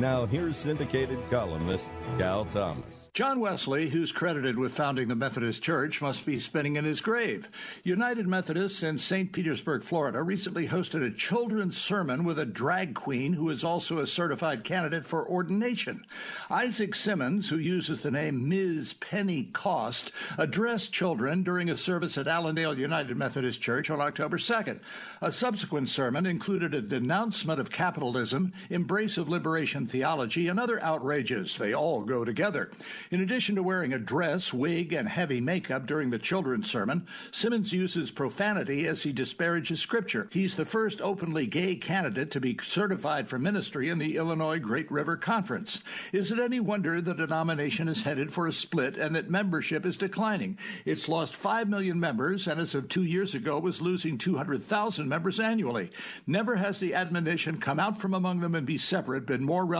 Now, here's syndicated columnist Cal Thomas. John Wesley, who's credited with founding the Methodist Church, must be spinning in his grave. United Methodists in St. Petersburg, Florida, recently hosted a children's sermon with a drag queen who is also a certified candidate for ordination. Isaac Simmons, who uses the name Ms. Penny Cost, addressed children during a service at Allendale United Methodist Church on October 2nd. A subsequent sermon included a denouncement of capitalism, embrace of liberation theology, and other outrages. They all go together. In addition to wearing a dress, wig, and heavy makeup during the children's sermon, Simmons uses profanity as he disparages scripture. He's the first openly gay candidate to be certified for ministry in the Illinois Great River Conference. Is it any wonder the denomination is headed for a split and that membership is declining? It's lost 5 million members and as of two years ago was losing 200,000 members annually. Never has the admonition come out from among them and be separate been more relevant.